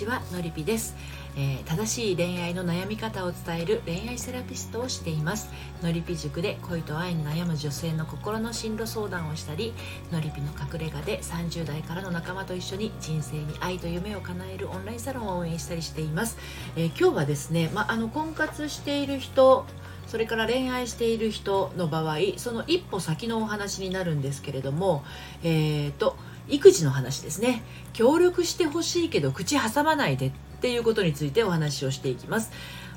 ちはのりぴです、えー、正しい恋愛の悩み方を伝える恋愛セラピストをしています。のりぴ塾で恋と愛に悩む女性の心の進路相談をしたりのりぴの隠れ家で30代からの仲間と一緒に人生に愛と夢を叶えるオンラインサロンを運営したりしています、えー、今日はですね、まあの婚活している人それから恋愛している人の場合その一歩先のお話になるんですけれどもえっ、ー、と育児の話ですね。協力してほしいけど口挟まないでっていうことについてお話をしていきます。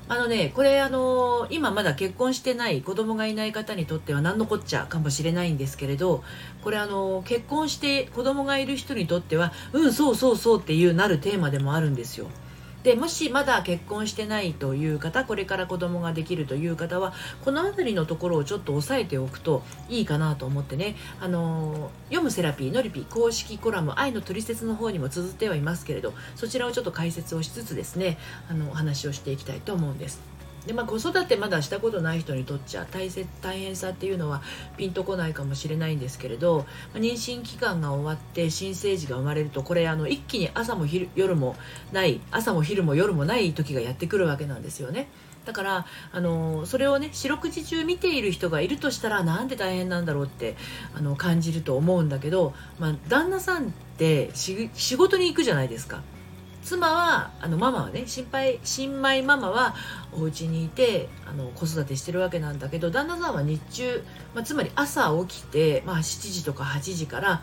あのねこれあの今まだ結婚してない子供がいない方にとっては何のこっちゃかもしれないんですけれどこれあの結婚して子供がいる人にとってはうんそうそうそうっていうなるテーマでもあるんですよ。でもしまだ結婚してないという方これから子供ができるという方はこの辺りのところをちょっと押さえておくといいかなと思ってねあの読むセラピーのりぴ公式コラム「愛のトリセツ」の方にも綴ってはいますけれどそちらをちょっと解説をしつつですねあのお話をしていきたいと思うんです。でまあ、子育てまだしたことない人にとっちゃ大切大変さっていうのはピンとこないかもしれないんですけれど、まあ、妊娠期間が終わって新生児が生まれるとこれあの一気に朝も昼夜もない朝も昼も夜もない時がやってくるわけなんですよね。だからあのそれをね四六時中見ている人がいるとしたらなんで大変なんだろうってあの感じると思うんだけど、まあ、旦那さんって仕事に行くじゃないですか。妻はあのママはね心配新米ママはお家にいてあの子育てしてるわけなんだけど旦那さんは日中、まあ、つまり朝起きて、まあ、7時とか8時から、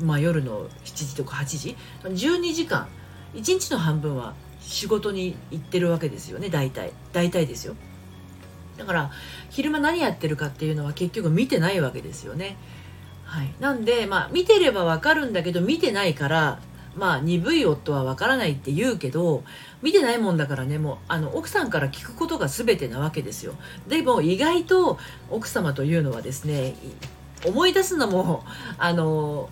まあ、夜の7時とか8時12時間1日の半分は仕事に行ってるわけですよね大体。大体ですよ。だから昼間何やってるかっていうのは結局見てないわけですよね。はい、なんで、まあ、見てればわかるんだけど見てないからまあ鈍い夫はわからないって言うけど見てないもんだからねもうあの奥さんから聞くことが全てなわけですよ。でも意外と奥様というのはですね思い出すのもあの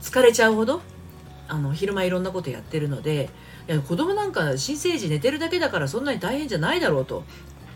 疲れちゃうほどあの昼間いろんなことやってるのでいや子供なんか新生児寝てるだけだからそんなに大変じゃないだろうと。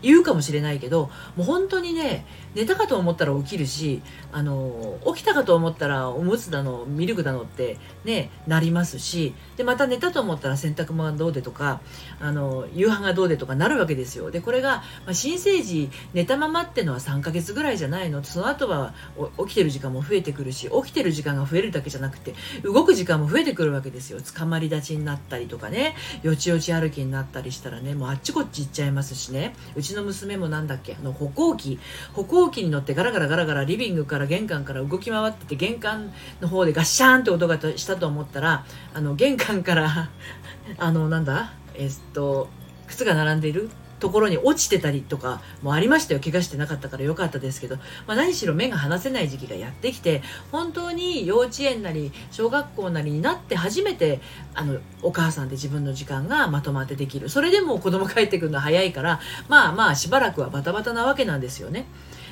言うかもしれないけどもう本当にね寝たかと思ったら起きるしあの起きたかと思ったらおむつだのミルクだのってねなりますしでまた寝たと思ったら洗濯物がどうでとかあの夕飯がどうでとかなるわけですよ。でこれが、まあ、新生児寝たままってのは3ヶ月ぐらいじゃないの。その後は起きてる時間も増えてくるし起きてる時間が増えるだけじゃなくて動く時間も増えてくるわけですよ。つかまり立ちになったりとかねよちよち歩きになったりしたらねもうあっちこっち行っちゃいますしね。うちちの娘もなんだっけ？あの歩行器。歩行器に乗ってガラガラガラガラリビングから玄関から動き回ってて玄関の方でガッシャーンって音がしたと思ったらあの玄関からあのなんだ？えっと靴が並んでいる？ところに落ちてたりとかもありましたよ。怪我してなかったから良かったですけど、まあ、何しろ目が離せない時期がやってきて本当に幼稚園なり小学校なりになって初めてあのお母さんで自分の時間がまとまってできる。それでも子供帰ってくるの早いからまあまあしばらくはバタバタなわけなんですよね。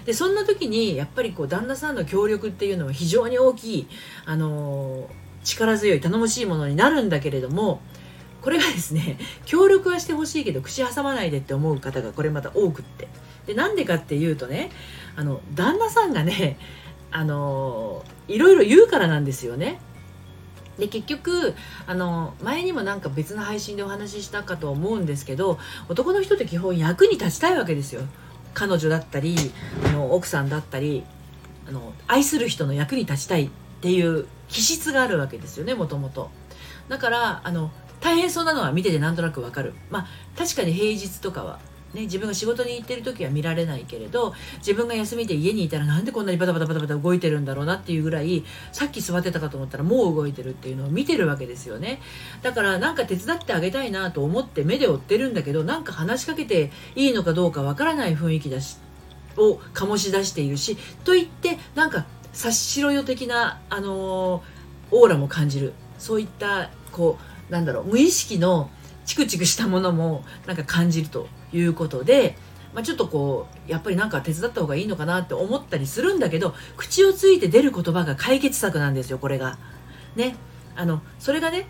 でそんな時にやっぱりこう旦那さんの協力っていうのは非常に大きい、あの力強い頼もしいものになるんだけれどもこれがですね 協力はしてほしいけど口挟まないでって思う方がこれまた多くって。でなんでかっていうとねあの旦那さんがねあのいろいろ言うからなんですよね。で結局あの前にもなんか別の配信でお話ししたかと思うんですけど男の人って基本役に立ちたいわけですよ。彼女だったりあの奥さんだったりあの愛する人の役に立ちたいっていう気質があるわけですよねもともと。だからあの大変そうなのは見ててなんとなくわかる。まあ確かに平日とかはね、自分が仕事に行ってる時は見られないけれど自分が休みで家にいたらなんでこんなにバタバタバタバタ動いてるんだろうなっていうぐらいさっき座ってたかと思ったらもう動いてるっていうのを見てるわけですよね。だからなんか手伝ってあげたいなと思って目で追ってるんだけどなんか話しかけていいのかどうかわからない雰囲気だしを醸し出しているしと言ってなんか察しろよ的な、あのー、オーラも感じる。そういったこうなんだろう無意識のチクチクしたものもなんか感じるということで、まあ、ちょっとこうやっぱりなんか手伝った方がいいのかなって思ったりするんだけど口をついて出る言葉が解決策なんですよこれが。ね。あのそれがね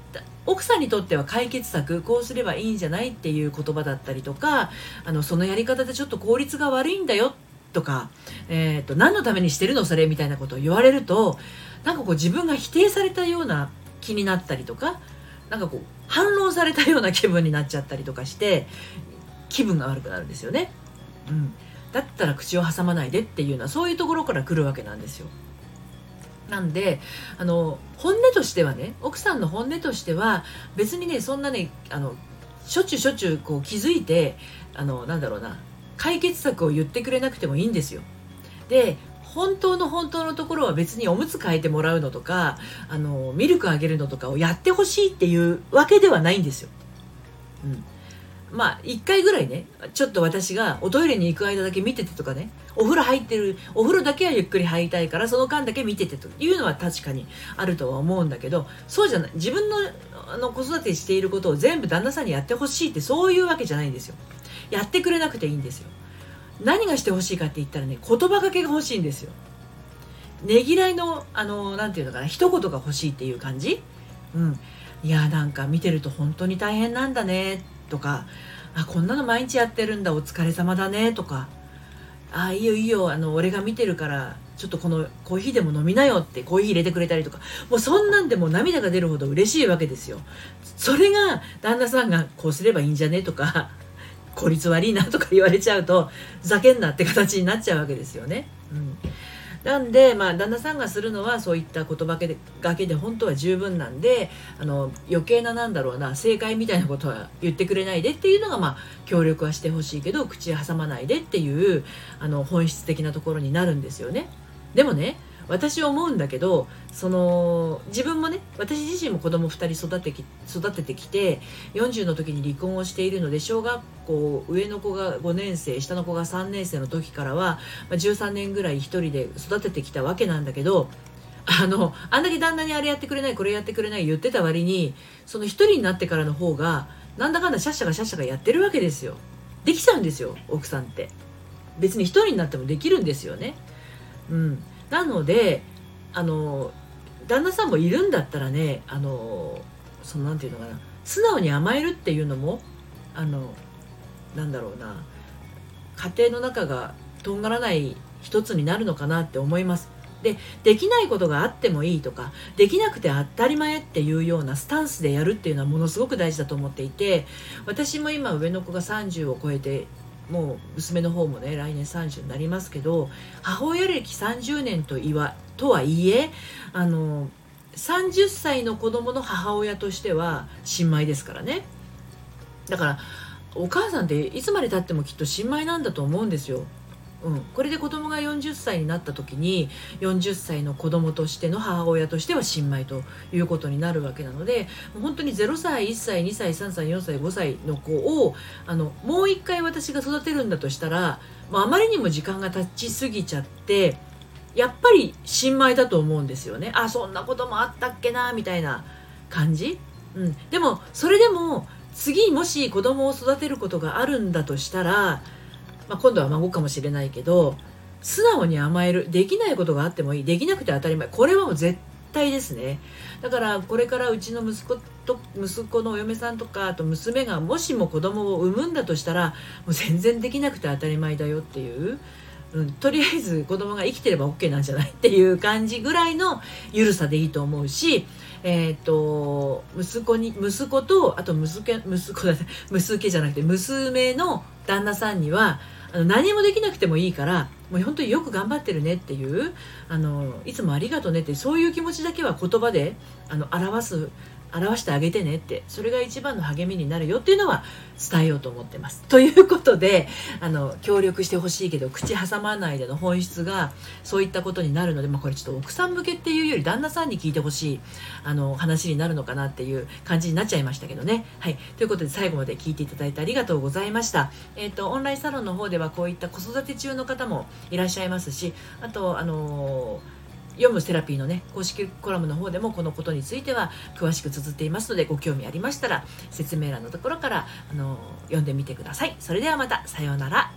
奥さんにとっては解決策こうすればいいんじゃないっていう言葉だったりとかあのそのやり方でちょっと効率が悪いんだよとか、えーと、何のためにしてるのそれみたいなことを言われるとなんかこう自分が否定されたような気になったりとかなんかこう反論されたような気分になっちゃったりとかして気分が悪くなるんですよね。うん、だったら口を挟まないでっていうのはそういうところから来るわけなんですよ。なんであの本音としてはね奥さんの本音としては別にねそんなねあのしょっちゅうしょっちゅうこう気づいてあのなんだろうな解決策を言ってくれなくてもいいんですよ。で本当の本当のところは別におむつ替えてもらうのとかあのミルクあげるのとかをやってほしいっていうわけではないんですよ。うん。まあ1回ぐらいねちょっと私がおトイレに行く間だけ見ててとかねお風呂入ってるお風呂だけはゆっくり入りたいからその間だけ見ててというのは確かにあるとは思うんだけどそうじゃない。自分のあの子育てしていることを全部旦那さんにやってほしいってそういうわけじゃないんですよ。やってくれなくていいんですよ。何がしてほしいかって言ったらね言葉かけが欲しいんですよ。ねぎらいのあのなんていうのかな一言が欲しいっていう感じ。うん。いやなんか見てると本当に大変なんだねとかあこんなの毎日やってるんだお疲れ様だねとかあいいよいいよあの俺が見てるからちょっとこのコーヒーでも飲みなよってコーヒー入れてくれたりとかもうそんなんでも涙が出るほど嬉しいわけですよ。それが旦那さんがこうすればいいんじゃねとか効率悪いなとか言われちゃうとざけんなって形になっちゃうわけですよね。うんなんで、まあ、旦那さんがするのはそういった言葉がけで本当は十分なんであの余計ななんだろうな正解みたいなことは言ってくれないでっていうのが、まあ、協力はしてほしいけど口挟まないでっていうあの本質的なところになるんですよね。でもね私思うんだけどその自分もね私自身も子供2人育てき育ててきて40の時に離婚をしているので小学校上の子が5年生下の子が3年生の時からは、まあ、13年ぐらい1人で育ててきたわけなんだけどあのあんだけ旦那にあれやってくれないこれやってくれない言ってた割にその1人になってからの方がなんだかんだシャッシャがシャッシャがやってるわけですよ。できちゃうんですよ奥さんって。別に1人になってもできるんですよね。うん。なのであの旦那さんもいるんだったらねあのそのなんていうのかな素直に甘えるっていうのもあのなんだろうな家庭の中がとんがらない一つになるのかなって思います。でできないことがあってもいいとかできなくて当たり前っていうようなスタンスでやるっていうのはものすごく大事だと思っていて私も今上の子が30を超えてもう娘の方もね来年30になりますけど母親歴30年といわとはいえあの30歳の子供の母親としては新米ですからね。だからお母さんっていつまでたってもきっと新米なんだと思うんですよ。うん、これで子供が40歳になった時に40歳の子供としての母親としては新米ということになるわけなので本当に0歳1歳2歳3歳4歳5歳の子をあのもう一回私が育てるんだとしたら、まあ、あまりにも時間が経ちすぎちゃってやっぱり新米だと思うんですよね。あそんなこともあったっけなみたいな感じ、うん、でもそれでも次もし子供を育てることがあるんだとしたらまあ、今度は孫かもしれないけど素直に甘えるできないことがあってもいい。できなくて当たり前。これはもう絶対ですね。だからこれからうちの息子と息子のお嫁さんとかあと娘がもしも子供を産むんだとしたらもう全然できなくて当たり前だよっていううん、とりあえず子供が生きてれば OK なんじゃないっていう感じぐらいの緩さでいいと思うし、え、ー、と息子に息子とあと息子息子だ息子じゃなくて娘の旦那さんにはあの何もできなくてもいいからもう本当によく頑張ってるねっていうあのいつもありがとねってそういう気持ちだけは言葉であの表す表してあげてねってそれが一番の励みになるよっていうのは伝えようと思ってます。ということであの協力してほしいけど口挟まないでの本質がそういったことになるので、まあ、これちょっと奥さん向けっていうより旦那さんに聞いてほしいあの話になるのかなっていう感じになっちゃいましたけどね。はい、ということで最後まで聞いていただいてありがとうございました。えっ、ー、とオンラインサロンの方ではこういった子育て中の方もいらっしゃいますしあとあのー読むセラピーのね公式コラムの方でもこのことについては詳しく綴っていますのでご興味ありましたら説明欄のところからあの読んでみてください。それではまたさようなら。